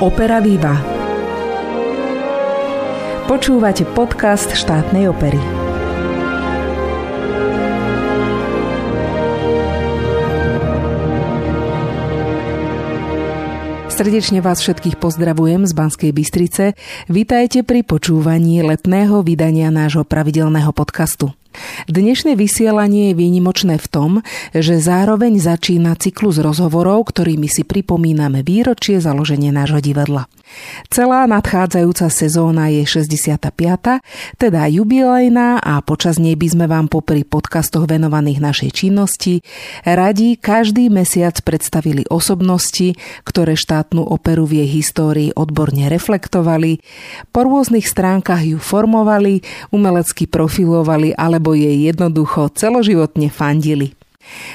Opera Viva. Počúvate podcast štátnej opery. Srdečne vás všetkých pozdravujem z Banskej Bystrice. Vítajte pri počúvaní letného vydania nášho pravidelného podcastu. Dnešné vysielanie je výnimočné v tom, že zároveň začína cyklus rozhovorov, ktorými si pripomíname výročie založenia nášho divadla. Celá nadchádzajúca sezóna je 65. teda jubilejná a počas nej by sme vám popri podcastoch venovaných našej činnosti radi každý mesiac predstavili osobnosti, ktoré štátnu operu v jej histórii odborne reflektovali, po rôznych stránkach ju formovali, umelecky profilovali ale alebo jej jednoducho celoživotne fandili.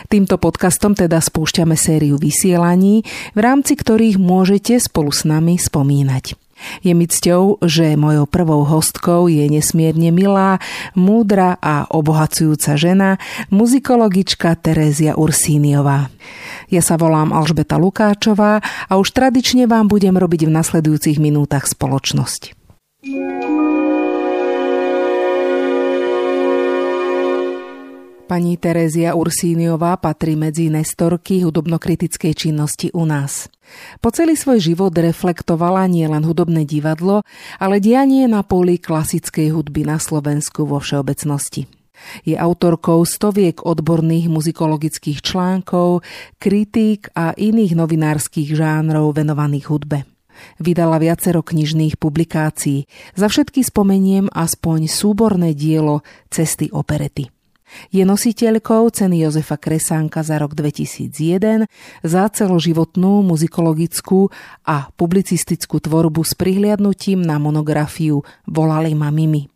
Týmto podcastom teda spúšťame sériu vysielaní, v rámci ktorých môžete spolu s nami spomínať. Je mi cťou, že mojou prvou hostkou je nesmierne milá, múdra a obohacujúca žena, muzikologička Terézia Ursíniová. Ja sa volám Alžbeta Lukáčová a už tradične vám budem robiť v nasledujúcich minútach spoločnosť. Pani Terézia Ursíniová patrí medzi nestorky hudobnokritickej činnosti u nás. Po celý svoj život reflektovala nielen hudobné divadlo, ale dianie na poli klasickej hudby na Slovensku vo všeobecnosti. Je autorkou stoviek odborných muzikologických článkov, kritík a iných novinárskych žánrov venovaných hudbe. Vydala viacero knižných publikácií. Za všetky spomeniem aspoň súborné dielo Cesty operety. Je nositeľkou ceny Jozefa Kresánka za rok 2001 za celoživotnú muzikologickú a publicistickú tvorbu s prihliadnutím na monografiu Volali ma Mimi.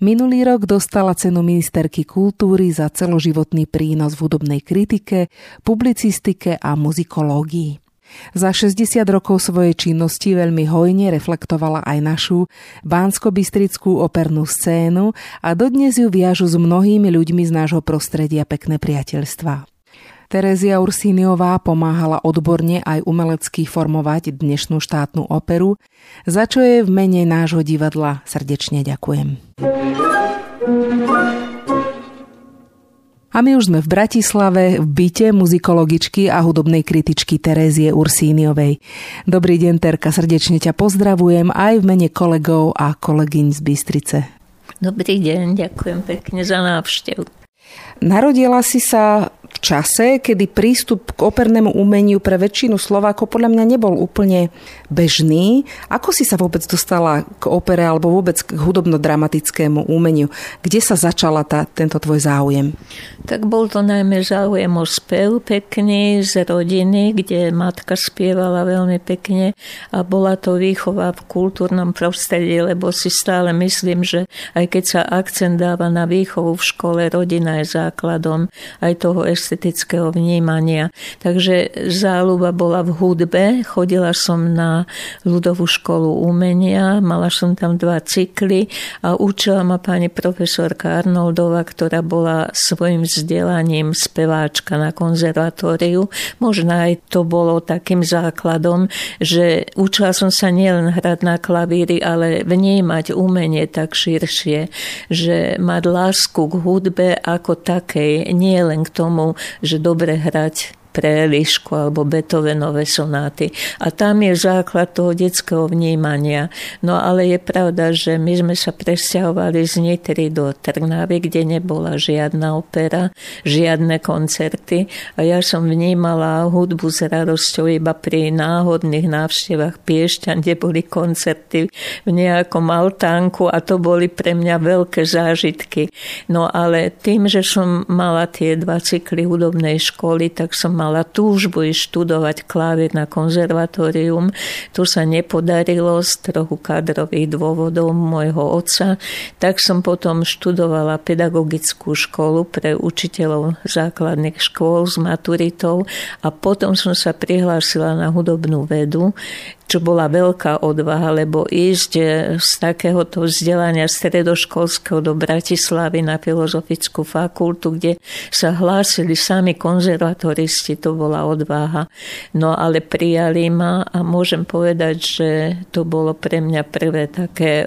Minulý rok dostala cenu ministerky kultúry za celoživotný prínos v hudobnej kritike, publicistike a muzikológii. Za 60 rokov svojej činnosti veľmi hojne reflektovala aj našu bánsko-bystrickú opernú scénu a dodnes ju viažu s mnohými ľuďmi z nášho prostredia pekné priateľstva. Terezia Ursíniová pomáhala odborne aj umelecky formovať dnešnú štátnu operu, za čo je v mene nášho divadla srdečne ďakujem. A my už sme v Bratislave v byte muzikologičky a hudobnej kritičky Terézie Ursíniovej. Dobrý deň, Terka, srdečne ťa pozdravujem aj v mene kolegov a kolegyň z Bystrice. Dobrý deň, ďakujem pekne za návštevu. Narodila si sa čase, kedy prístup k opernému umeniu pre väčšinu Slovákov podľa mňa nebol úplne bežný. Ako si sa vôbec dostala k opere alebo vôbec k hudobno-dramatickému umeniu? Kde sa začala tá, tento tvoj záujem? Tak bol to najmä záujem o spev pekný z rodiny, kde matka spievala veľmi pekne a bola to výchova v kultúrnom prostredí, lebo si stále myslím, že aj keď sa akcent dáva na výchovu v škole, rodina je základom aj toho estetického vnímania. Takže záľuba bola v hudbe. Chodila som na ľudovú školu umenia, mala som tam dva cykly a učila ma pani profesorka Arnoldova, ktorá bola svojim vzdelaním speváčka na konzervatóriu. Možno aj to bolo takým základom, že učila som sa nielen hrať na klavíri, ale vnímať umenie tak širšie, že mať lásku k hudbe ako takej, nie len k tomu, že dobre hrať pre Elišku alebo Beethovenové sonáty. A tam je základ toho detského vnímania. No ale je pravda, že my sme sa presťahovali z Nitry do Trnavy, kde nebola žiadna opera, žiadne koncerty. A ja som vnímala hudbu s radosťou iba pri náhodných návštevách Piešťan, kde boli koncerty v nejakom altánku a to boli pre mňa veľké zážitky. No ale tým, že som mala tie dva cykly hudobnej školy, tak som mala mala túžbu ísť študovať klavír na konzervatórium. Tu sa nepodarilo z trochu kadrových dôvodov môjho otca, tak som potom študovala pedagogickú školu pre učiteľov základných škôl s maturitou a potom som sa prihlásila na hudobnú vedu, čo bola veľká odvaha, lebo ísť z takéhoto vzdelania stredoškolského do Bratislavy na filozofickú fakultu, kde sa hlásili sami konzervatoristi, to bola odvaha. No ale prijali ma a môžem povedať, že to bolo pre mňa prvé také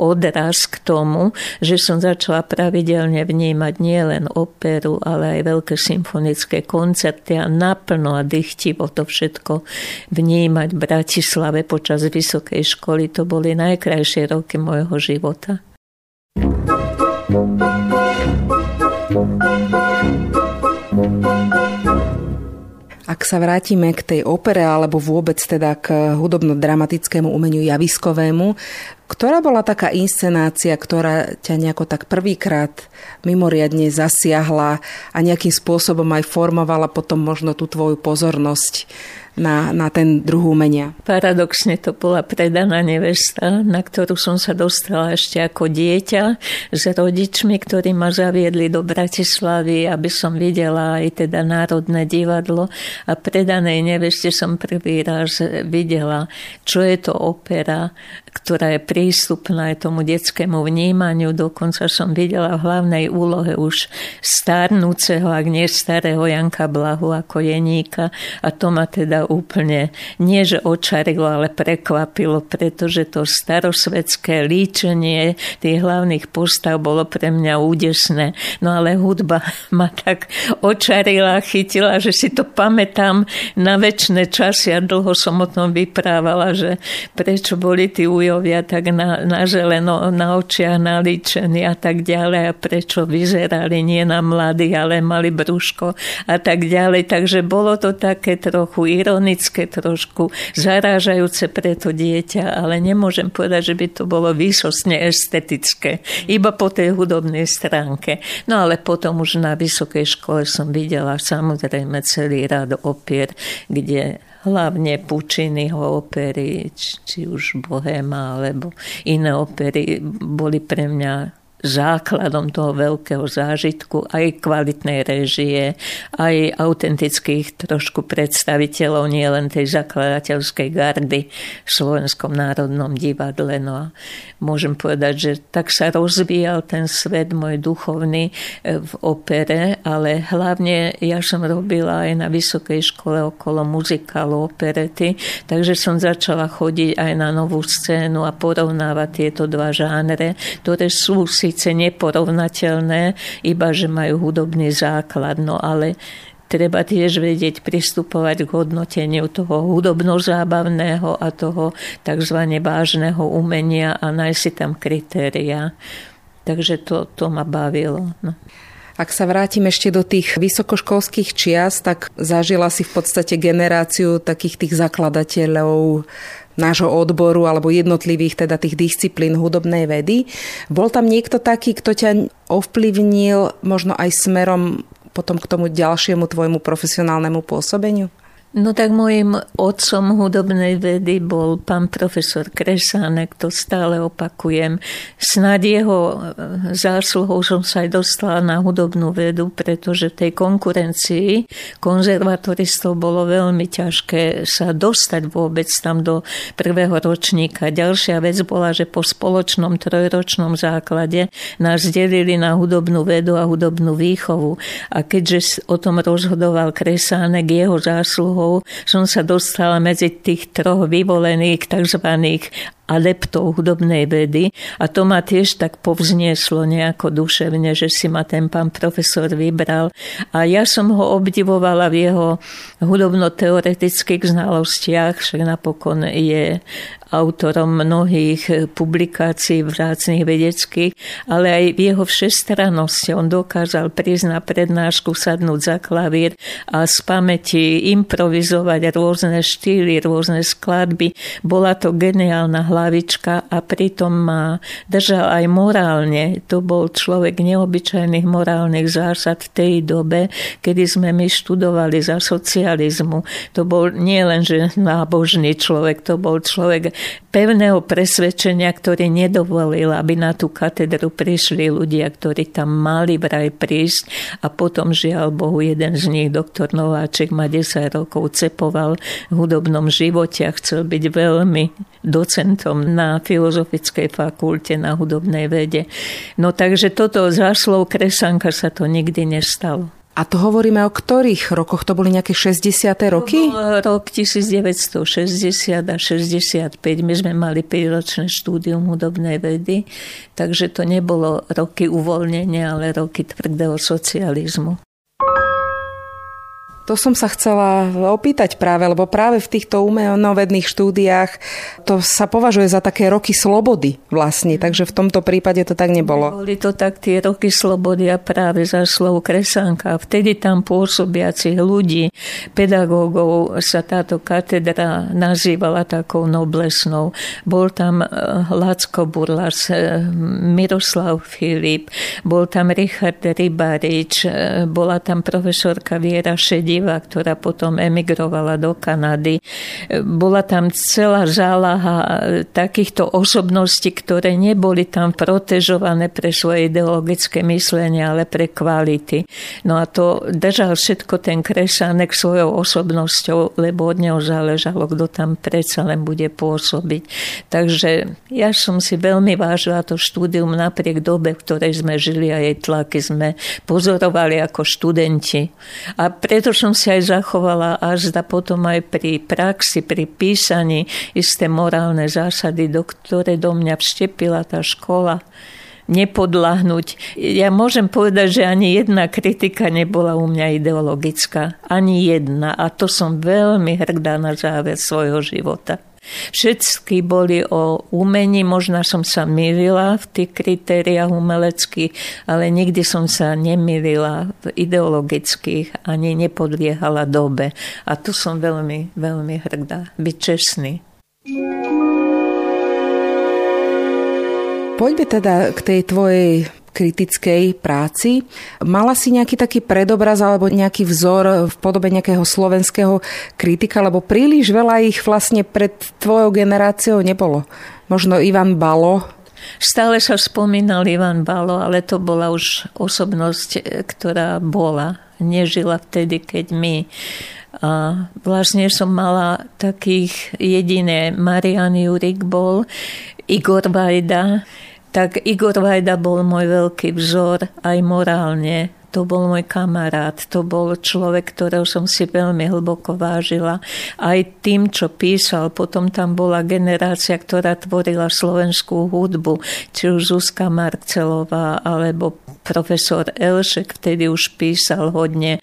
odraz k tomu, že som začala pravidelne vnímať nielen operu, ale aj veľké symfonické koncerty a naplno a dychtivo to všetko vnímať v Bratislave počas vysokej školy. To boli najkrajšie roky môjho života. Ak sa vrátime k tej opere alebo vôbec teda k hudobno-dramatickému umeniu javiskovému, ktorá bola taká inscenácia, ktorá ťa nejako tak prvýkrát mimoriadne zasiahla a nejakým spôsobom aj formovala potom možno tú tvoju pozornosť na, na ten druh umenia. Paradoxne to bola predaná nevesta, na ktorú som sa dostala ešte ako dieťa s rodičmi, ktorí ma zaviedli do Bratislavy, aby som videla aj teda Národné divadlo a predanej neveste som prvý raz videla, čo je to opera, ktorá je prístupná aj tomu detskému vnímaniu. Dokonca som videla v hlavnej úlohe už starnúceho, ak nie starého Janka Blahu ako Jeníka. A to ma teda úplne nie, že očarilo, ale prekvapilo, pretože to starosvedské líčenie tých hlavných postav bolo pre mňa údesné. No ale hudba ma tak očarila, chytila, že si to pamätám na väčšie časy a dlho som o tom vyprávala, že prečo boli tí ujovia tak na, na želeno, na očiach nalíčení a tak ďalej a prečo vyzerali nie na mladí, ale mali brúško a tak ďalej. Takže bolo to také trochu ironické, trošku zarážajúce pre to dieťa, ale nemôžem povedať, že by to bolo výsostne estetické, iba po tej hudobnej stránke. No ale potom už na vysokej škole som videla samozrejme celý rad opier, kde hlavne Pučiniho opery, či už Bohema alebo iné opery boli pre mňa základom toho veľkého zážitku aj kvalitnej režie, aj autentických trošku predstaviteľov, nie len tej zakladateľskej gardy v Slovenskom národnom divadle. No a môžem povedať, že tak sa rozvíjal ten svet môj duchovný e, v opere, ale hlavne ja som robila aj na vysokej škole okolo muzikálu operety, takže som začala chodiť aj na novú scénu a porovnávať tieto dva žánre, ktoré sú síce neporovnateľné, iba že majú hudobný základ, no ale treba tiež vedieť pristupovať k hodnoteniu toho hudobno-zábavného a toho tzv. vážneho umenia a nájsť si tam kritéria. Takže to, to ma bavilo. No. Ak sa vrátim ešte do tých vysokoškolských čias, tak zažila si v podstate generáciu takých tých zakladateľov nášho odboru alebo jednotlivých teda tých disciplín hudobnej vedy. Bol tam niekto taký, kto ťa ovplyvnil možno aj smerom potom k tomu ďalšiemu tvojmu profesionálnemu pôsobeniu? No tak môjim otcom hudobnej vedy bol pán profesor Kresánek, to stále opakujem. Snad jeho e, zásluhou som sa aj dostala na hudobnú vedu, pretože v tej konkurencii konzervatoristov bolo veľmi ťažké sa dostať vôbec tam do prvého ročníka. Ďalšia vec bola, že po spoločnom trojročnom základe nás delili na hudobnú vedu a hudobnú výchovu. A keďže o tom rozhodoval Kresánek, jeho zásluhou úlohou som sa dostala medzi tých troch vyvolených tzv adeptov hudobnej vedy a to ma tiež tak povznieslo nejako duševne, že si ma ten pán profesor vybral a ja som ho obdivovala v jeho hudobno-teoretických znalostiach, však napokon je autorom mnohých publikácií vzácných vedeckých, ale aj v jeho všestrannosti. On dokázal prísť na prednášku, sadnúť za klavír a z pamäti improvizovať rôzne štýly, rôzne skladby. Bola to geniálna hlavná hlavička a pritom ma držal aj morálne. To bol človek neobyčajných morálnych zásad v tej dobe, kedy sme my študovali za socializmu. To bol nie len, nábožný človek, to bol človek pevného presvedčenia, ktorý nedovolil, aby na tú katedru prišli ľudia, ktorí tam mali vraj prísť a potom žiaľ Bohu jeden z nich, doktor Nováček, ma 10 rokov cepoval v hudobnom živote a chcel byť veľmi docentom na Filozofickej fakulte na hudobnej vede. No takže toto záslov Kresanka sa to nikdy nestalo. A to hovoríme o ktorých rokoch? To boli nejaké 60. roky? Rok 1960 a 65. My sme mali 5-ročné štúdium hudobnej vedy, takže to nebolo roky uvoľnenia, ale roky tvrdého socializmu. To som sa chcela opýtať práve, lebo práve v týchto umenovedných štúdiách to sa považuje za také roky slobody vlastne, takže v tomto prípade to tak nebolo. Boli to tak tie roky slobody a práve za slovo Kresanka. Vtedy tam pôsobiacich ľudí, pedagógov sa táto katedra nazývala takou noblesnou. Bol tam eh, Lacko Burlas, eh, Miroslav Filip, bol tam Richard Rybarič, eh, bola tam profesorka Viera Šedí, diva, ktorá potom emigrovala do Kanady. Bola tam celá zálaha takýchto osobností, ktoré neboli tam protežované pre svoje ideologické myslenie, ale pre kvality. No a to držal všetko ten kresánek svojou osobnosťou, lebo od neho záležalo, kto tam predsa len bude pôsobiť. Takže ja som si veľmi vážila to štúdium napriek dobe, v ktorej sme žili a jej tlaky sme pozorovali ako študenti. A preto som si aj zachovala až da potom aj pri praxi, pri písaní isté morálne zásady, do ktoré do mňa vštepila tá škola nepodľahnuť. Ja môžem povedať, že ani jedna kritika nebola u mňa ideologická. Ani jedna. A to som veľmi hrdá na záver svojho života. Všetky boli o umení, možno som sa milila v tých kritériách umeleckých, ale nikdy som sa nemilila v ideologických ani nepodliehala dobe. A tu som veľmi, veľmi hrdá. Byť čestný. Poďme teda k tej tvojej kritickej práci. Mala si nejaký taký predobraz alebo nejaký vzor v podobe nejakého slovenského kritika, lebo príliš veľa ich vlastne pred tvojou generáciou nebolo. Možno Ivan Balo, Stále sa spomínal Ivan Balo, ale to bola už osobnosť, ktorá bola. Nežila vtedy, keď my. A vlastne som mala takých jediné. Marian Jurik bol, Igor Vajda, tak Igor Vajda bol môj veľký vzor aj morálne. To bol môj kamarát, to bol človek, ktorého som si veľmi hlboko vážila. Aj tým, čo písal, potom tam bola generácia, ktorá tvorila slovenskú hudbu, či už Zuzka Marcelová, alebo profesor Elšek vtedy už písal hodne.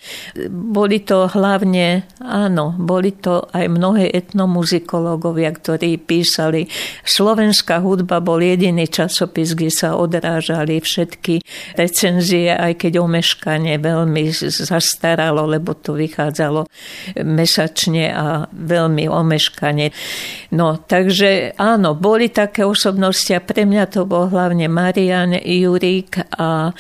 Boli to hlavne, áno, boli to aj mnohé etnomuzikológovia, ktorí písali. Slovenská hudba bol jediný časopis, kde sa odrážali všetky recenzie, aj keď omeškanie veľmi zastaralo, lebo to vychádzalo mesačne a veľmi omeškanie. No, takže áno, boli také osobnosti a pre mňa to bol hlavne Marian Jurík a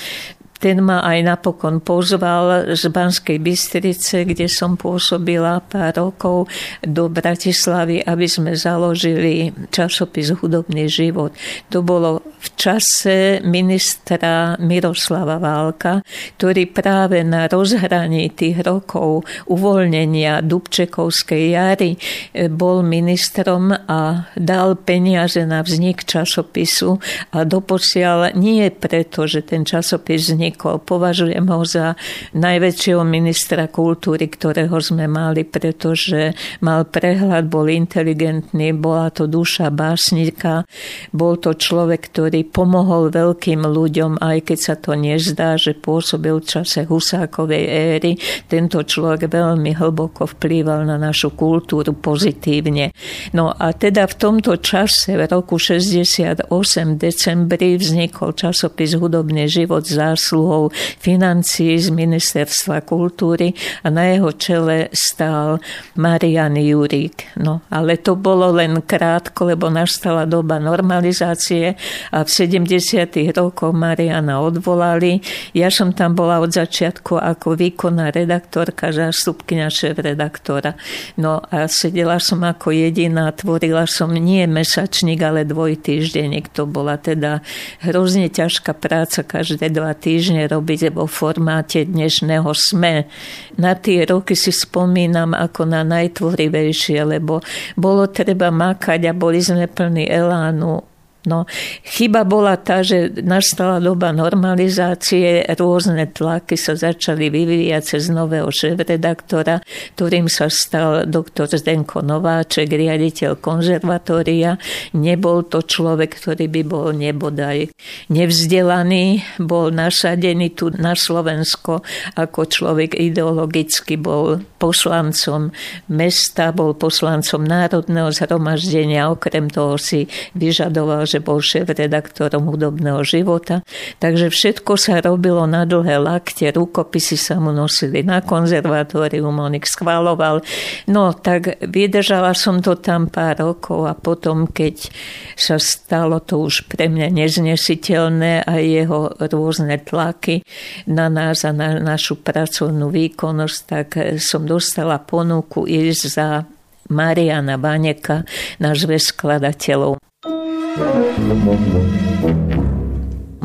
ten ma aj napokon pozval z Banskej Bystrice, kde som pôsobila pár rokov do Bratislavy, aby sme založili časopis Hudobný život. To bolo v čase ministra Miroslava Válka, ktorý práve na rozhraní tých rokov uvoľnenia Dubčekovskej jary e, bol ministrom a dal peniaze na vznik časopisu a doposiaľ nie preto, že ten časopis vznik vznikol. Považujem ho za najväčšieho ministra kultúry, ktorého sme mali, pretože mal prehľad, bol inteligentný, bola to duša básnika, bol to človek, ktorý pomohol veľkým ľuďom, aj keď sa to nezdá, že pôsobil v čase Husákovej éry. Tento človek veľmi hlboko vplýval na našu kultúru pozitívne. No a teda v tomto čase, v roku 68 decembri, vznikol časopis Hudobný život zásluh zásluhou financií z Ministerstva kultúry a na jeho čele stál Marian Jurík. No, ale to bolo len krátko, lebo nastala doba normalizácie a v 70. rokoch Mariana odvolali. Ja som tam bola od začiatku ako výkonná redaktorka, zástupkynia šéf-redaktora. No a sedela som ako jediná, tvorila som nie mesačník, ale dvojtýždenník. To bola teda hrozne ťažká práca každé dva týždne robiť vo formáte dnešného SME. Na tie roky si spomínam ako na najtvorivejšie, lebo bolo treba makať a boli sme plní elánu No, chyba bola tá, že nastala doba normalizácie, rôzne tlaky sa začali vyvíjať cez nového šéf-redaktora, ktorým sa stal doktor Zdenko Nováček, riaditeľ konzervatória. Nebol to človek, ktorý by bol nebodaj nevzdelaný, bol našadený tu na Slovensko ako človek ideologicky, bol poslancom mesta, bol poslancom Národného zhromaždenia, okrem toho si vyžadoval, že že bol šéf-redaktorom hudobného života. Takže všetko sa robilo na dlhé lakte, rukopisy sa mu nosili na konzervatórium, on ich schváloval. No tak vydržala som to tam pár rokov a potom, keď sa stalo to už pre mňa neznesiteľné a jeho rôzne tlaky na nás a na našu pracovnú výkonnosť, tak som dostala ponuku ísť za Mariana Baneka na zväz skladateľov.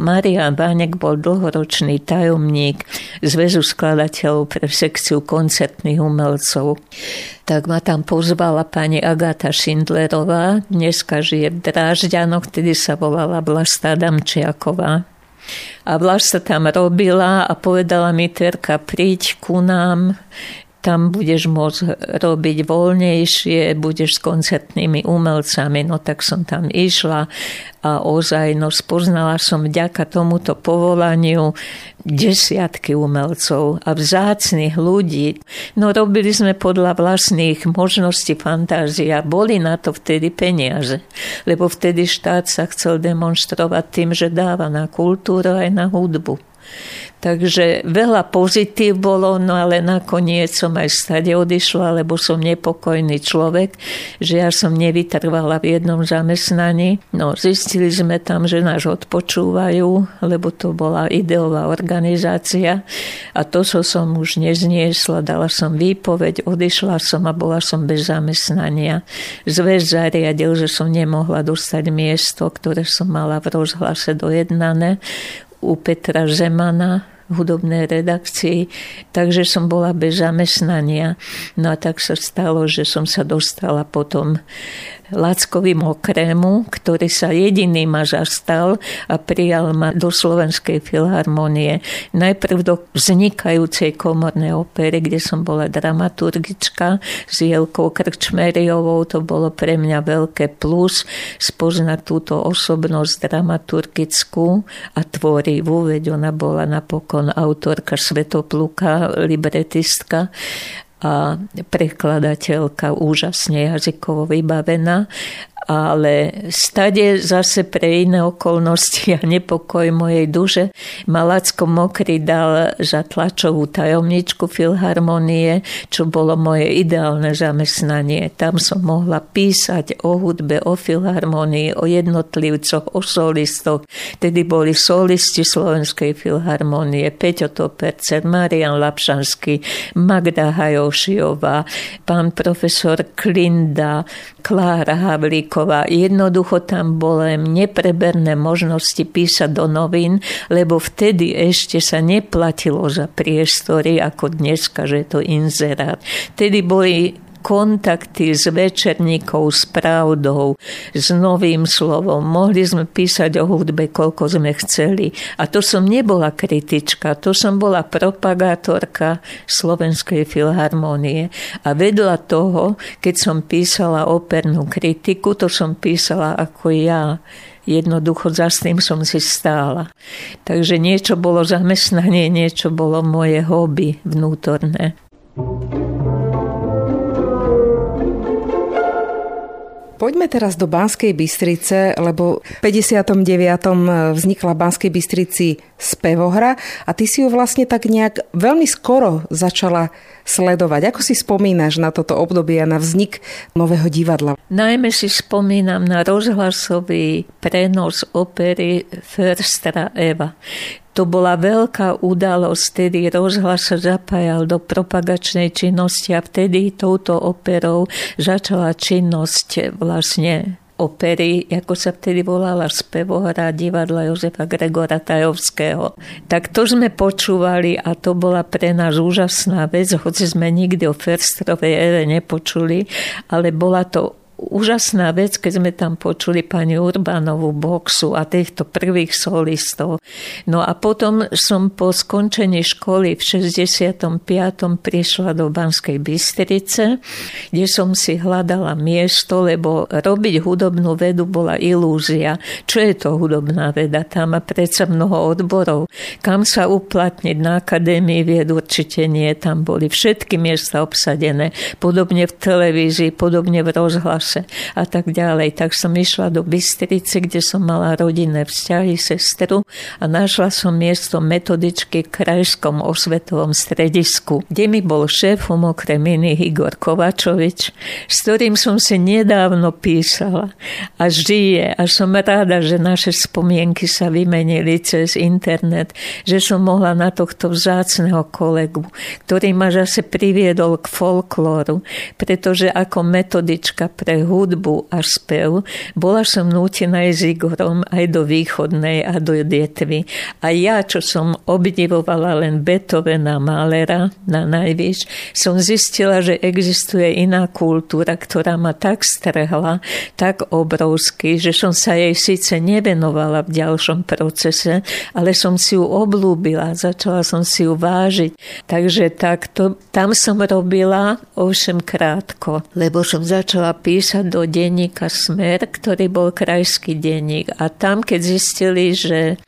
Marian Bánek bol dlhoročný tajomník Zväzu skladateľov pre sekciu koncertných umelcov. Tak ma tam pozvala pani Agata Šindlerová, dneska žije v Drážďanoch, vtedy sa volala Vlasta Damčiaková. A Vlasta tam robila a povedala mi, Terka, príď ku nám, tam budeš môcť robiť voľnejšie, budeš s koncertnými umelcami. No tak som tam išla a ozaj, no spoznala som vďaka tomuto povolaniu desiatky umelcov a vzácných ľudí. No robili sme podľa vlastných možností fantázia. Boli na to vtedy peniaze, lebo vtedy štát sa chcel demonstrovať tým, že dáva na kultúru aj na hudbu. Takže veľa pozitív bolo, no ale nakoniec som aj stade odišla, lebo som nepokojný človek, že ja som nevytrvala v jednom zamestnaní. No zistili sme tam, že nás odpočúvajú, lebo to bola ideová organizácia a to, čo som už nezniesla, dala som výpoveď, odišla som a bola som bez zamestnania. Zväz zariadil, že som nemohla dostať miesto, ktoré som mala v rozhlase dojednané u Petra Zemana hudobnej redakcii, takže som bola bez zamestnania. No a tak sa stalo, že som sa dostala potom Lackovi Mokrému, ktorý sa jediný ma zastal a prijal ma do Slovenskej filharmonie. Najprv do vznikajúcej komornej opery, kde som bola dramaturgička s Jelkou Krčmeriovou. To bolo pre mňa veľké plus spoznať túto osobnosť dramaturgickú a tvorivú, veď ona bola napokon autorka Svetopluka, libretistka a prekladateľka úžasne jazykovo vybavená ale stade zase pre iné okolnosti a nepokoj mojej duše ma Lacko Mokry dal za tlačovú tajomničku Filharmonie, čo bolo moje ideálne zamestnanie. Tam som mohla písať o hudbe, o Filharmonii, o jednotlivcoch, o solistoch. Tedy boli solisti Slovenskej Filharmonie, Peťo Topercer, Marian Lapšanský, Magda Hajošiová, pán profesor Klinda, Klára Havlíková. Jednoducho tam boli nepreberné možnosti písať do novín, lebo vtedy ešte sa neplatilo za priestory ako dneska, že je to inzerát. Vtedy boli kontakty s večerníkou, s pravdou, s novým slovom. Mohli sme písať o hudbe, koľko sme chceli. A to som nebola kritička, to som bola propagátorka Slovenskej filharmonie. A vedľa toho, keď som písala opernú kritiku, to som písala ako ja jednoducho za tým som si stála. Takže niečo bolo zamestnanie, niečo bolo moje hobby vnútorné. Poďme teraz do Banskej Bystrice, lebo v 59. vznikla v Banskej Bystrici spevohra a ty si ju vlastne tak nejak veľmi skoro začala sledovať. Ako si spomínaš na toto obdobie a na vznik nového divadla? Najmä si spomínam na rozhlasový prenos opery Förstra Eva. To bola veľká udalosť, vtedy rozhlas sa zapájal do propagačnej činnosti a vtedy touto operou začala činnosť vlastne opery, ako sa vtedy volala spevohra divadla Jozefa Gregora Tajovského. Tak to sme počúvali a to bola pre nás úžasná vec, hoci sme nikdy o Ferstrovej ere nepočuli, ale bola to úžasná vec, keď sme tam počuli pani Urbanovú boxu a týchto prvých solistov. No a potom som po skončení školy v 65. prišla do Banskej Bystrice, kde som si hľadala miesto, lebo robiť hudobnú vedu bola ilúzia. Čo je to hudobná veda? Tam má predsa mnoho odborov. Kam sa uplatniť na akadémii vied určite nie. Tam boli všetky miesta obsadené. Podobne v televízii, podobne v rozhlase čase a tak ďalej. Tak som išla do Bystrice, kde som mala rodinné vzťahy, sestru a našla som miesto metodičky v Krajskom osvetovom stredisku, kde mi bol šéf okrem iných Igor Kovačovič, s ktorým som si nedávno písala a žije a som ráda, že naše spomienky sa vymenili cez internet, že som mohla na tohto vzácného kolegu, ktorý ma zase priviedol k folklóru, pretože ako metodička pre hudbu a spev, bola som nútená aj s Igorom aj do východnej a do Detvy. A ja, čo som obdivovala len Beethovena Malera na najvyš, som zistila, že existuje iná kultúra, ktorá ma tak strhla, tak obrovsky, že som sa jej síce nevenovala v ďalšom procese, ale som si ju oblúbila, začala som si ju vážiť. Takže takto, tam som robila ovšem krátko, lebo som začala písať sa do denníka Smer, ktorý bol krajský denník. A tam, keď zistili, že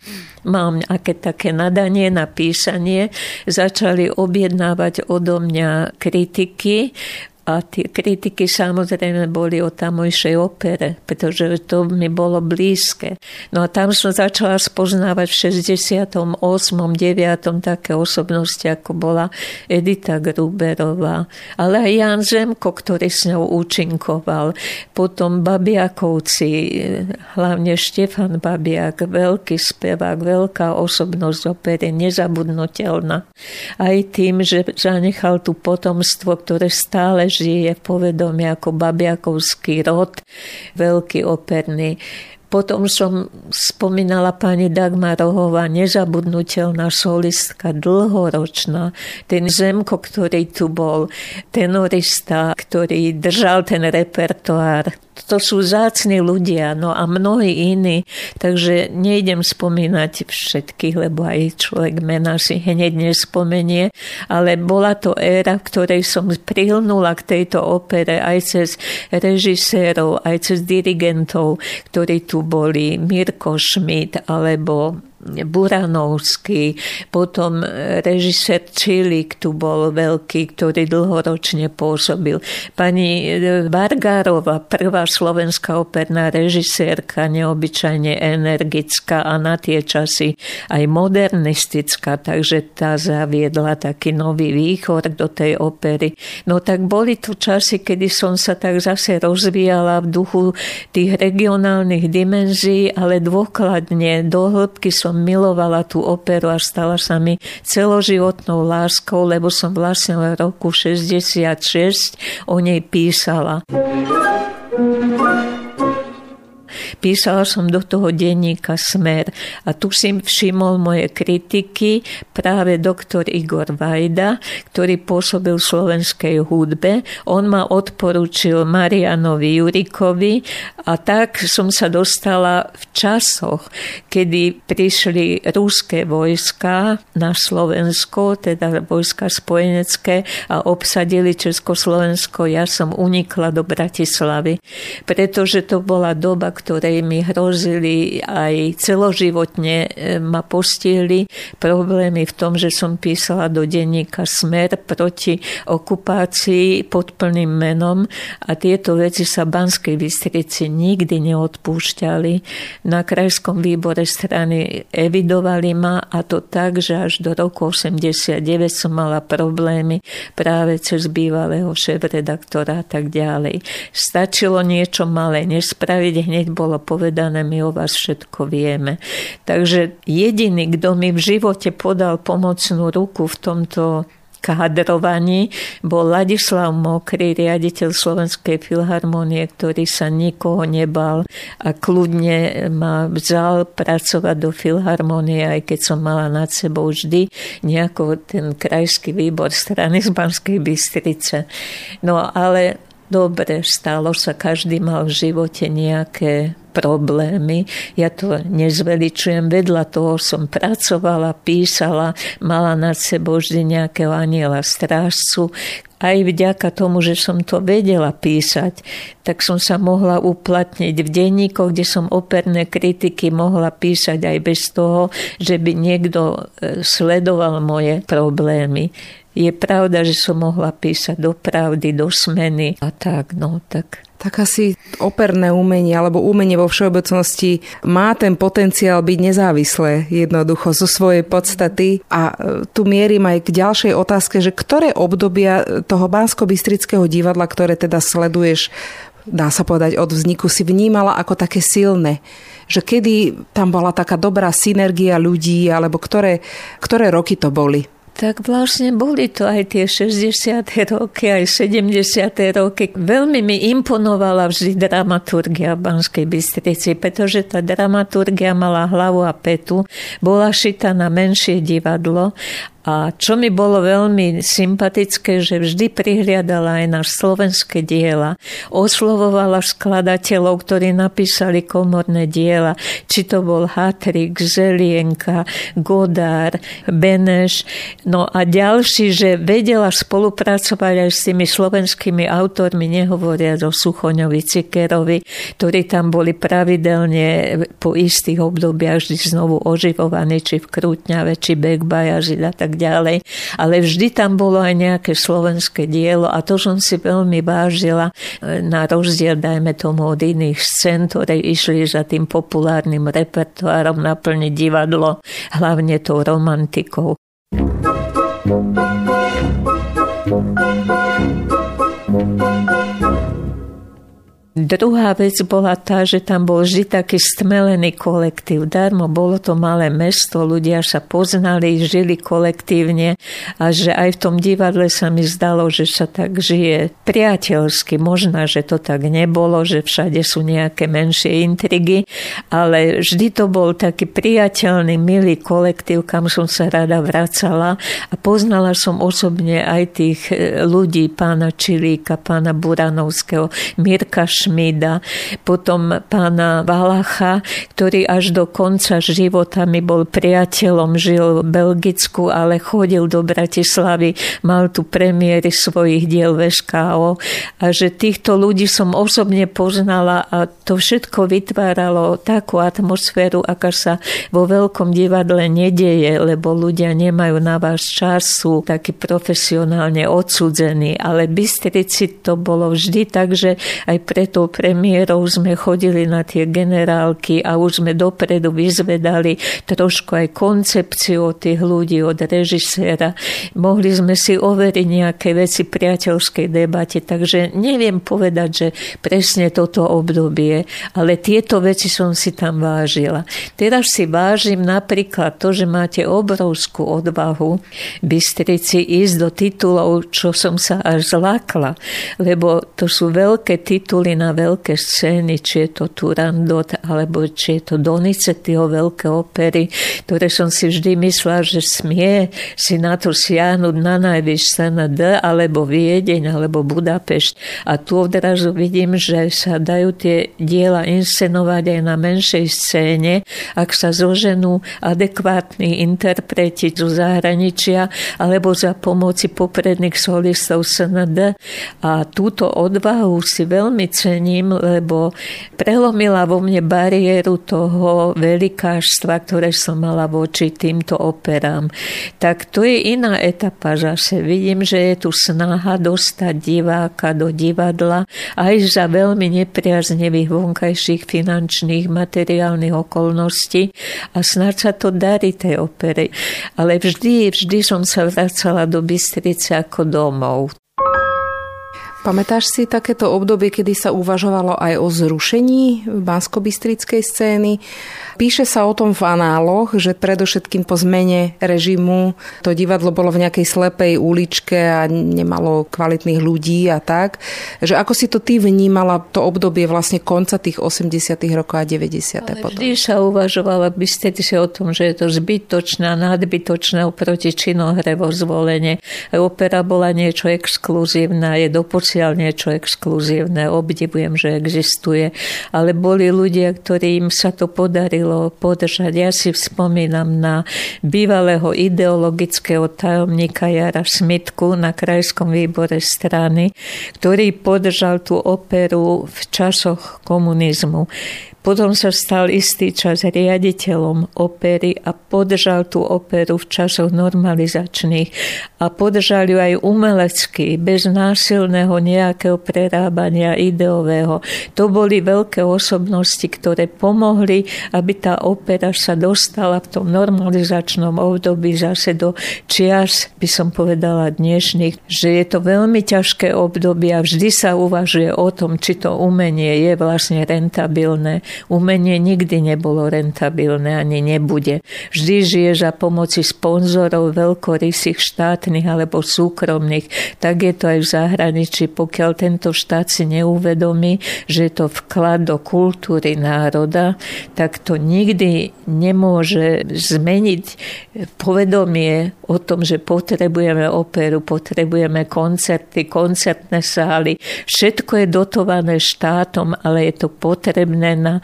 mám aké také nadanie na písanie, začali objednávať odo mňa kritiky a tie kritiky samozrejme boli o tamojšej opere, pretože to mi bolo blízke. No a tam som začala spoznávať v 68. 9. také osobnosti, ako bola Edita Gruberová, ale aj Jan Zemko, ktorý s ňou účinkoval. Potom Babiakovci, hlavne Štefan Babiak, veľký spevák, veľká osobnosť opery, nezabudnutelná. Aj tým, že zanechal tu potomstvo, ktoré stále žije v povedomí ako babiakovský rod, veľký operný. Potom som spomínala pani Dagmar Rohová, nezabudnutelná solistka, dlhoročná. Ten Zemko, ktorý tu bol, tenorista, ktorý držal ten repertoár to sú zácni ľudia, no a mnohí iní, takže nejdem spomínať všetkých, lebo aj človek mena si hneď nespomenie, ale bola to éra, v ktorej som prilnula k tejto opere aj cez režisérov, aj cez dirigentov, ktorí tu boli, Mirko Schmidt alebo Buranovský, potom režisér Čilik tu bol veľký, ktorý dlhoročne pôsobil. Pani Vargárova, prvá slovenská operná režisérka, neobyčajne energická a na tie časy aj modernistická, takže tá zaviedla taký nový východ do tej opery. No tak boli to časy, kedy som sa tak zase rozvíjala v duchu tých regionálnych dimenzií, ale dôkladne do hĺbky som som milovala tú operu a stala sa mi celoživotnou láskou, lebo som vlastne v roku 66 o nej písala. Písala som do toho denníka Smer a tu si všimol moje kritiky práve doktor Igor Vajda, ktorý pôsobil v slovenskej hudbe. On ma odporúčil Marianovi Jurikovi a tak som sa dostala v časoch, kedy prišli rúské vojska na Slovensko, teda vojska spojenecké a obsadili Československo. Ja som unikla do Bratislavy, pretože to bola doba, ktorej naozaj mi hrozili aj celoživotne e, ma postihli problémy v tom, že som písala do denníka Smer proti okupácii pod plným menom a tieto veci sa Banskej Bystrici nikdy neodpúšťali. Na krajskom výbore strany evidovali ma a to tak, že až do roku 89 som mala problémy práve cez bývalého šéf-redaktora a tak ďalej. Stačilo niečo malé nespraviť, hneď bolo povedané, my o vás všetko vieme. Takže jediný, kto mi v živote podal pomocnú ruku v tomto kádrovaní bol Ladislav Mokrý, riaditeľ Slovenskej filharmonie, ktorý sa nikoho nebal a kľudne ma vzal pracovať do filharmonie, aj keď som mala nad sebou vždy nejako ten krajský výbor strany z Banskej Bystrice. No ale dobre, stalo sa, každý mal v živote nejaké problémy. Ja to nezveličujem. Vedľa toho som pracovala, písala, mala nad sebou vždy nejakého aniela strážcu. Aj vďaka tomu, že som to vedela písať, tak som sa mohla uplatniť v denníkoch, kde som operné kritiky mohla písať aj bez toho, že by niekto e, sledoval moje problémy. Je pravda, že som mohla písať do pravdy, do smeny a tak, no tak tak asi operné umenie alebo umenie vo všeobecnosti má ten potenciál byť nezávislé jednoducho zo svojej podstaty a e, tu mierim aj k ďalšej otázke, že ktoré obdobia toho Bansko-Bystrického divadla, ktoré teda sleduješ dá sa povedať, od vzniku si vnímala ako také silné? Že kedy tam bola taká dobrá synergia ľudí, alebo ktoré, ktoré roky to boli? Tak vlastne boli to aj tie 60. roky, aj 70. roky. Veľmi mi imponovala vždy dramaturgia v Banskej Bystrici, pretože tá dramaturgia mala hlavu a petu, bola šita na menšie divadlo a čo mi bolo veľmi sympatické, že vždy prihliadala aj na slovenské diela. Oslovovala skladateľov, ktorí napísali komorné diela. Či to bol Hatrik, Zelienka, Godár, Beneš. No a ďalší, že vedela spolupracovať aj s tými slovenskými autormi, nehovoria o Suchoňovi, Cikerovi, ktorí tam boli pravidelne po istých obdobiach vždy znovu oživovaní, či v Krútňave, či Bekbajažid a tak ďalej. Ale vždy tam bolo aj nejaké slovenské dielo a to som si veľmi vážila na rozdiel, dajme tomu, od iných scén, ktoré išli za tým populárnym repertoárom naplniť divadlo, hlavne tou romantikou. Druhá vec bola tá, že tam bol vždy taký stmelený kolektív. Darmo bolo to malé mesto, ľudia sa poznali, žili kolektívne a že aj v tom divadle sa mi zdalo, že sa tak žije priateľsky. Možná, že to tak nebolo, že všade sú nejaké menšie intrigy, ale vždy to bol taký priateľný, milý kolektív, kam som sa rada vracala a poznala som osobne aj tých e, ľudí, pána Čilíka, pána Buranovského, Mirka Šmida, potom pána Valacha, ktorý až do konca života mi bol priateľom, žil v Belgicku, ale chodil do Bratislavy, mal tu premiéry svojich diel VŠKO a že týchto ľudí som osobne poznala a to všetko vytváralo takú atmosféru, aká sa vo veľkom divadle nedieje, lebo ľudia nemajú na vás čas, sú takí profesionálne odsudzení, ale Bystrici to bolo vždy tak, že aj preto tou premiérou sme chodili na tie generálky a už sme dopredu vyzvedali trošku aj koncepciu od tých ľudí, od režiséra. Mohli sme si overiť nejaké veci priateľskej debate, takže neviem povedať, že presne toto obdobie, ale tieto veci som si tam vážila. Teraz si vážim napríklad to, že máte obrovskú odvahu Bystrici ísť do titulov, čo som sa až zlákla, lebo to sú veľké tituly na na veľké scény, či je to Turandot, alebo či je to Donizettiho veľké opery, ktoré som si vždy myslela, že smie si na to siahnuť na najvyššie na D, alebo Viedeň, alebo Budapešť. A tu odrazu vidím, že sa dajú tie diela inscenovať aj na menšej scéne, ak sa zoženú adekvátni interpreti zo zahraničia, alebo za pomoci popredných solistov SND. A túto odvahu si veľmi cením nadšením, lebo prelomila vo mne bariéru toho velikáštva, ktoré som mala voči týmto operám. Tak to je iná etapa zase. Vidím, že je tu snaha dostať diváka do divadla aj za veľmi nepriaznevých vonkajších finančných materiálnych okolností a snad sa to darí tej opere. Ale vždy, vždy som sa vracala do Bystrice ako domov. Pamätáš si takéto obdobie, kedy sa uvažovalo aj o zrušení bansko scény? Píše sa o tom v análoch, že predovšetkým po zmene režimu to divadlo bolo v nejakej slepej uličke a nemalo kvalitných ľudí a tak. Že ako si to ty vnímala to obdobie vlastne konca tých 80 rokov a 90 Ale potom? Vždy sa uvažovala by ste o tom, že je to zbytočné, nadbytočné oproti činohre vo zvolenie. Opera bola niečo exkluzívne, je doposiaľ niečo exkluzívne. Obdivujem, že existuje. Ale boli ľudia, ktorým sa to podarilo podržať. Ja si spomínam na bývalého ideologického tajomníka Jara Smitku na krajskom výbore strany, ktorý podržal tú operu v časoch komunizmu. Potom sa stal istý čas riaditeľom opery a podržal tú operu v časoch normalizačných a podržal ju aj umelecky, bez násilného nejakého prerábania ideového. To boli veľké osobnosti, ktoré pomohli, aby tá opera sa dostala v tom normalizačnom období zase do čias, by som povedala dnešných, že je to veľmi ťažké obdobie a vždy sa uvažuje o tom, či to umenie je vlastne rentabilné Umenie nikdy nebolo rentabilné ani nebude. Vždy žije za pomoci sponzorov veľkorysých štátnych alebo súkromných. Tak je to aj v zahraničí, pokiaľ tento štát si neuvedomí, že je to vklad do kultúry národa, tak to nikdy nemôže zmeniť povedomie o tom, že potrebujeme operu, potrebujeme koncerty, koncertné sály. Všetko je dotované štátom, ale je to potrebné na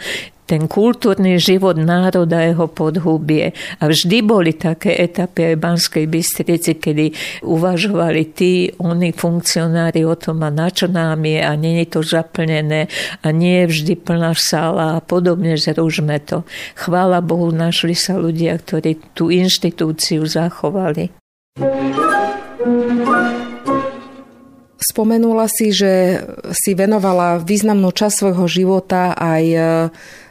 ten kultúrny život národa, jeho podhubie. A vždy boli také etapy aj v Banskej Bystrici, kedy uvažovali tí, oni funkcionári o tom, a na čo nám je a není to zaplnené a nie je vždy plná sála a podobne, zružme to. Chvála Bohu, našli sa ľudia, ktorí tú inštitúciu zachovali. Spomenula si, že si venovala významnú časť svojho života aj e,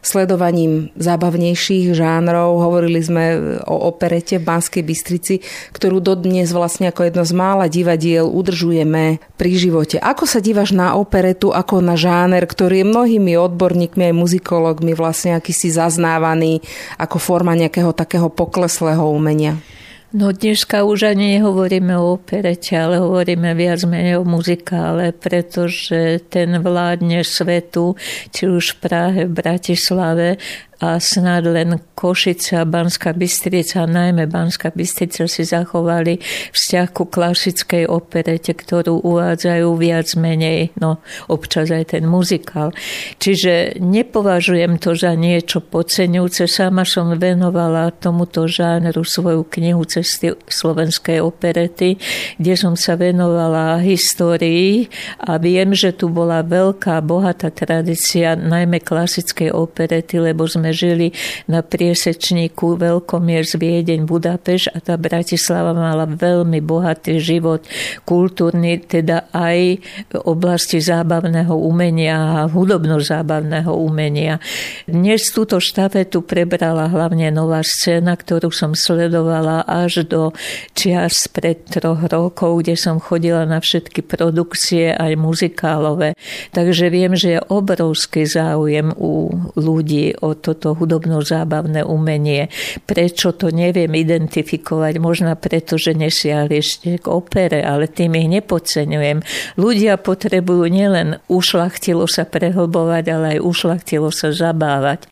sledovaním zábavnejších žánrov. Hovorili sme o operete v Banskej Bystrici, ktorú dodnes vlastne ako jedno z mála divadiel udržujeme pri živote. Ako sa dívaš na operetu ako na žáner, ktorý je mnohými odborníkmi aj muzikologmi vlastne akýsi zaznávaný ako forma nejakého takého pokleslého umenia? No dneska už ani nehovoríme o operete, ale hovoríme viac menej o muzikále, pretože ten vládne svetu, či už v Prahe, v Bratislave a snad len Košice a Banská Bystrica, najmä Banská Bystrica si zachovali vzťah ku klasickej operete, ktorú uvádzajú viac menej, no občas aj ten muzikál. Čiže nepovažujem to za niečo podceňujúce. Sama som venovala tomuto žánru svoju knihu Cesty slovenskej operety, kde som sa venovala histórii a viem, že tu bola veľká, bohatá tradícia najmä klasickej operety, lebo sme sme žili na priesečníku Veľkomier z Viedeň, Budapeš a tá Bratislava mala veľmi bohatý život kultúrny, teda aj v oblasti zábavného umenia a hudobno-zábavného umenia. Dnes túto štafetu prebrala hlavne nová scéna, ktorú som sledovala až do čias pred troch rokov, kde som chodila na všetky produkcie, aj muzikálové. Takže viem, že je obrovský záujem u ľudí o to toto hudobno-zábavné umenie. Prečo to neviem identifikovať? Možno preto, že nesiahli ešte k opere, ale tým ich nepodceňujem. Ľudia potrebujú nielen ušlachtilo sa prehlbovať, ale aj ušlachtilo sa zabávať.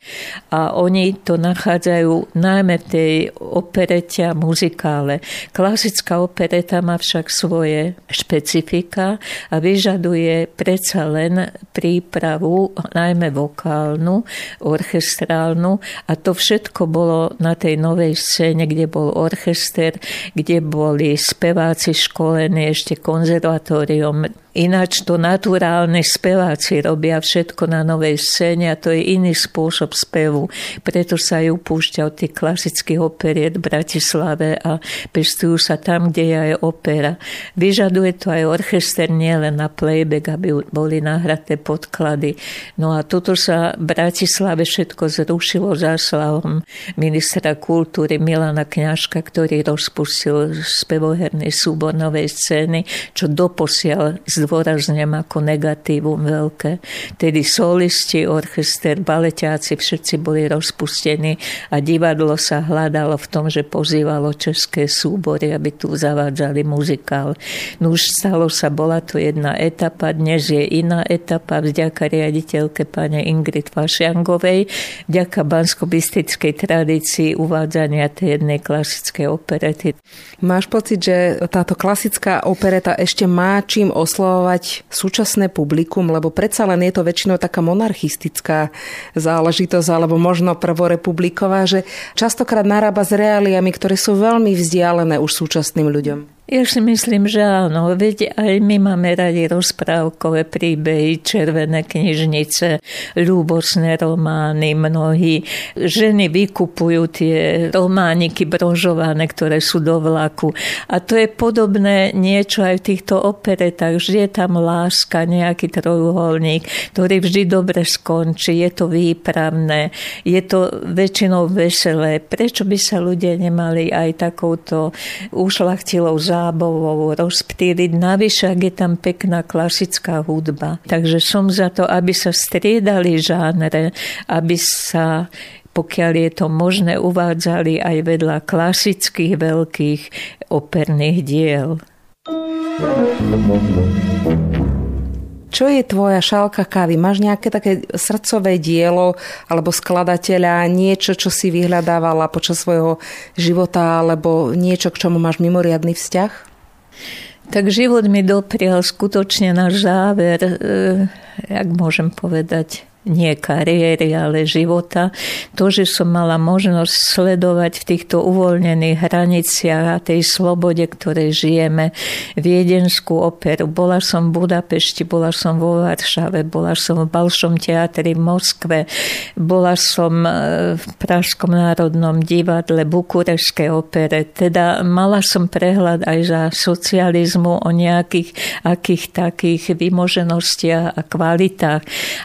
A oni to nachádzajú najmä v tej operete a muzikále. Klasická opereta má však svoje špecifika a vyžaduje predsa len prípravu, najmä vokálnu, orchestra teatrálnu a to všetko bolo na tej novej scéne, kde bol orchester, kde boli speváci školení ešte konzervatórium Ináč to naturálne speváci robia všetko na novej scéne a to je iný spôsob spevu. Preto sa ju púšťa od tých klasických operiet v Bratislave a pestujú sa tam, kde je aj opera. Vyžaduje to aj orchester nielen na playback, aby boli nahraté podklady. No a toto sa v Bratislave všetko zrušilo zásavom ministra kultúry Milana Kňažka, ktorý rozpustil spevoherný súbor novej scény, čo doposiaľ zdôrazňujem ako negatívum veľké. Tedy solisti, orchester, baleťáci, všetci boli rozpustení a divadlo sa hľadalo v tom, že pozývalo české súbory, aby tu zavádzali muzikál. No už stalo sa, bola to jedna etapa, dnes je iná etapa, vďaka riaditeľke pane Ingrid Fašiangovej, vďaka banskobistickej tradícii uvádzania tej jednej klasickej operety. Máš pocit, že táto klasická opereta ešte má čím oslovovať súčasné publikum, lebo predsa len je to väčšinou taká monarchistická záležitosť, alebo možno prvorepubliková, že častokrát narába s reáliami, ktoré sú veľmi vzdialené už súčasným ľuďom. Ja si myslím, že áno. Veď aj my máme radi rozprávkové príbehy, červené knižnice, ľúbosné romány. Mnohí ženy vykupujú tie romániky brožované, ktoré sú do vlaku. A to je podobné niečo aj v týchto operetách. Vždy je tam láska, nejaký trojuholník, ktorý vždy dobre skončí. Je to výpravné, je to väčšinou veselé. Prečo by sa ľudia nemali aj takouto ušlachtilou zábavou rozptýliť. Navyše, ak je tam pekná klasická hudba. Takže som za to, aby sa striedali žánre, aby sa pokiaľ je to možné, uvádzali aj vedľa klasických veľkých operných diel. Čo je tvoja šálka kávy? Máš nejaké také srdcové dielo alebo skladateľa, niečo, čo si vyhľadávala počas svojho života alebo niečo, k čomu máš mimoriadný vzťah? Tak život mi doprial skutočne na záver, e, jak môžem povedať, nie kariéry, ale života. To, že som mala možnosť sledovať v týchto uvoľnených hraniciach a tej slobode, ktorej žijeme, Viedenskú operu. Bola som v Budapešti, bola som vo Varšave, bola som v Balšom teatri v Moskve, bola som e, v Pražskom národnom divadle, Bukurešskej opere. Teda mala som prehľad aj za socializmu o nejakých akých takých vymoženostiach a kvalitách.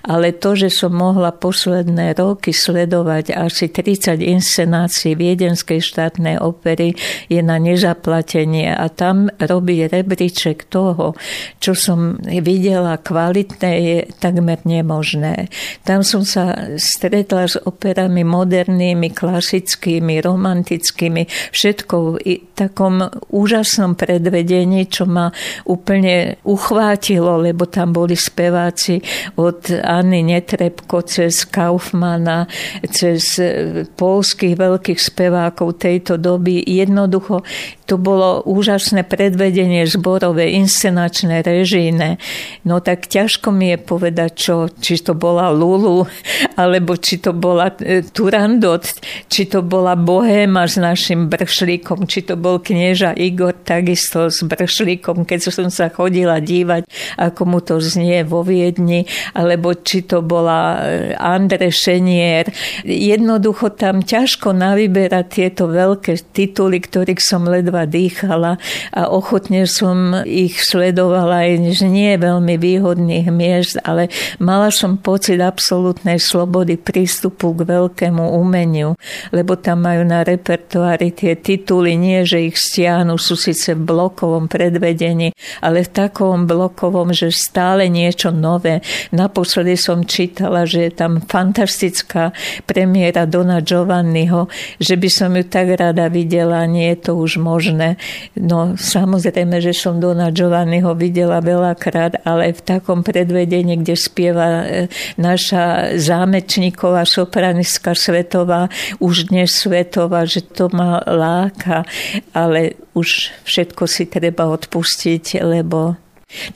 Ale to, že som mohla posledné roky sledovať asi 30 inscenácií Viedenskej štátnej opery, je na nezaplatenie a tam robí rebríček toho, čo som videla kvalitné, je takmer nemožné. Tam som sa stretla s operami modernými, klasickými, romantickými, všetko v takom úžasnom predvedení, čo ma úplne uchvátilo, lebo tam boli speváci od Anny Netre Repko, cez Kaufmana, cez e, polských veľkých spevákov tejto doby. Jednoducho to bolo úžasné predvedenie zborové, inscenačné, režijné. No tak ťažko mi je povedať, čo, či to bola Lulu, alebo či to bola e, Turandot, či to bola Bohéma s našim bršlíkom, či to bol knieža Igor takisto s bršlíkom, keď som sa chodila dívať, ako mu to znie vo Viedni, alebo či to bola bola eh, Andre Šenier. Jednoducho tam ťažko navyberať tieto veľké tituly, ktorých som ledva dýchala a ochotne som ich sledovala aj nie veľmi výhodných miest, ale mala som pocit absolútnej slobody prístupu k veľkému umeniu, lebo tam majú na repertoári tie tituly, nie že ich stiahnu, sú síce v blokovom predvedení, ale v takom blokovom, že stále niečo nové. Naposledy som čítala čítala, že je tam fantastická premiéra Dona Giovanniho, že by som ju tak rada videla, nie je to už možné. No samozrejme, že som Dona Giovanniho videla veľakrát, ale v takom predvedení, kde spieva e, naša zámečníková sopranistka svetová, už dnes svetová, že to ma láka, ale už všetko si treba odpustiť, lebo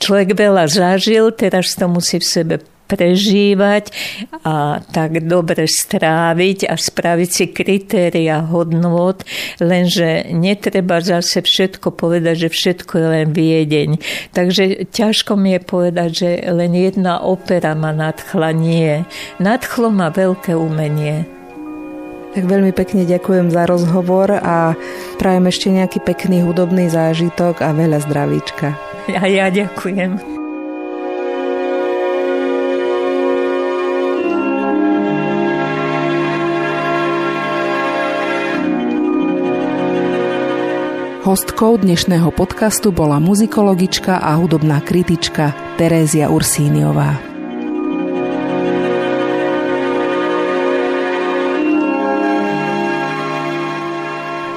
človek veľa zažil, teraz to musí v sebe prežívať a tak dobre stráviť a spraviť si kritéria hodnôt, lenže netreba zase všetko povedať, že všetko je len viedeň. Takže ťažko mi je povedať, že len jedna opera ma nadchla. Nie. Nadchlo ma veľké umenie. Tak veľmi pekne ďakujem za rozhovor a prajem ešte nejaký pekný hudobný zážitok a veľa zdravíčka. A ja ďakujem. Hostkou dnešného podcastu bola muzikologička a hudobná kritička Terézia Ursíniová.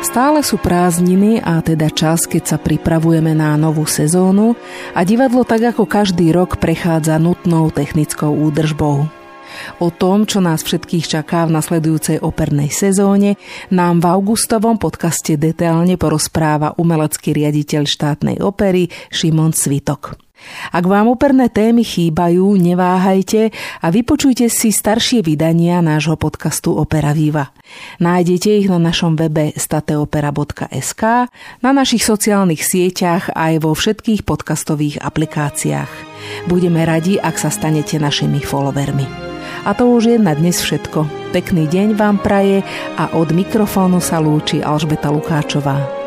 Stále sú prázdniny a teda čas, keď sa pripravujeme na novú sezónu a divadlo tak ako každý rok prechádza nutnou technickou údržbou. O tom, čo nás všetkých čaká v nasledujúcej opernej sezóne, nám v augustovom podcaste detailne porozpráva umelecký riaditeľ štátnej opery Šimon Svitok. Ak vám operné témy chýbajú, neváhajte a vypočujte si staršie vydania nášho podcastu Opera Viva. Nájdete ich na našom webe stateopera.sk, na našich sociálnych sieťach aj vo všetkých podcastových aplikáciách. Budeme radi, ak sa stanete našimi followermi. A to už je na dnes všetko. Pekný deň vám praje a od mikrofónu sa lúči Alžbeta Lukáčová.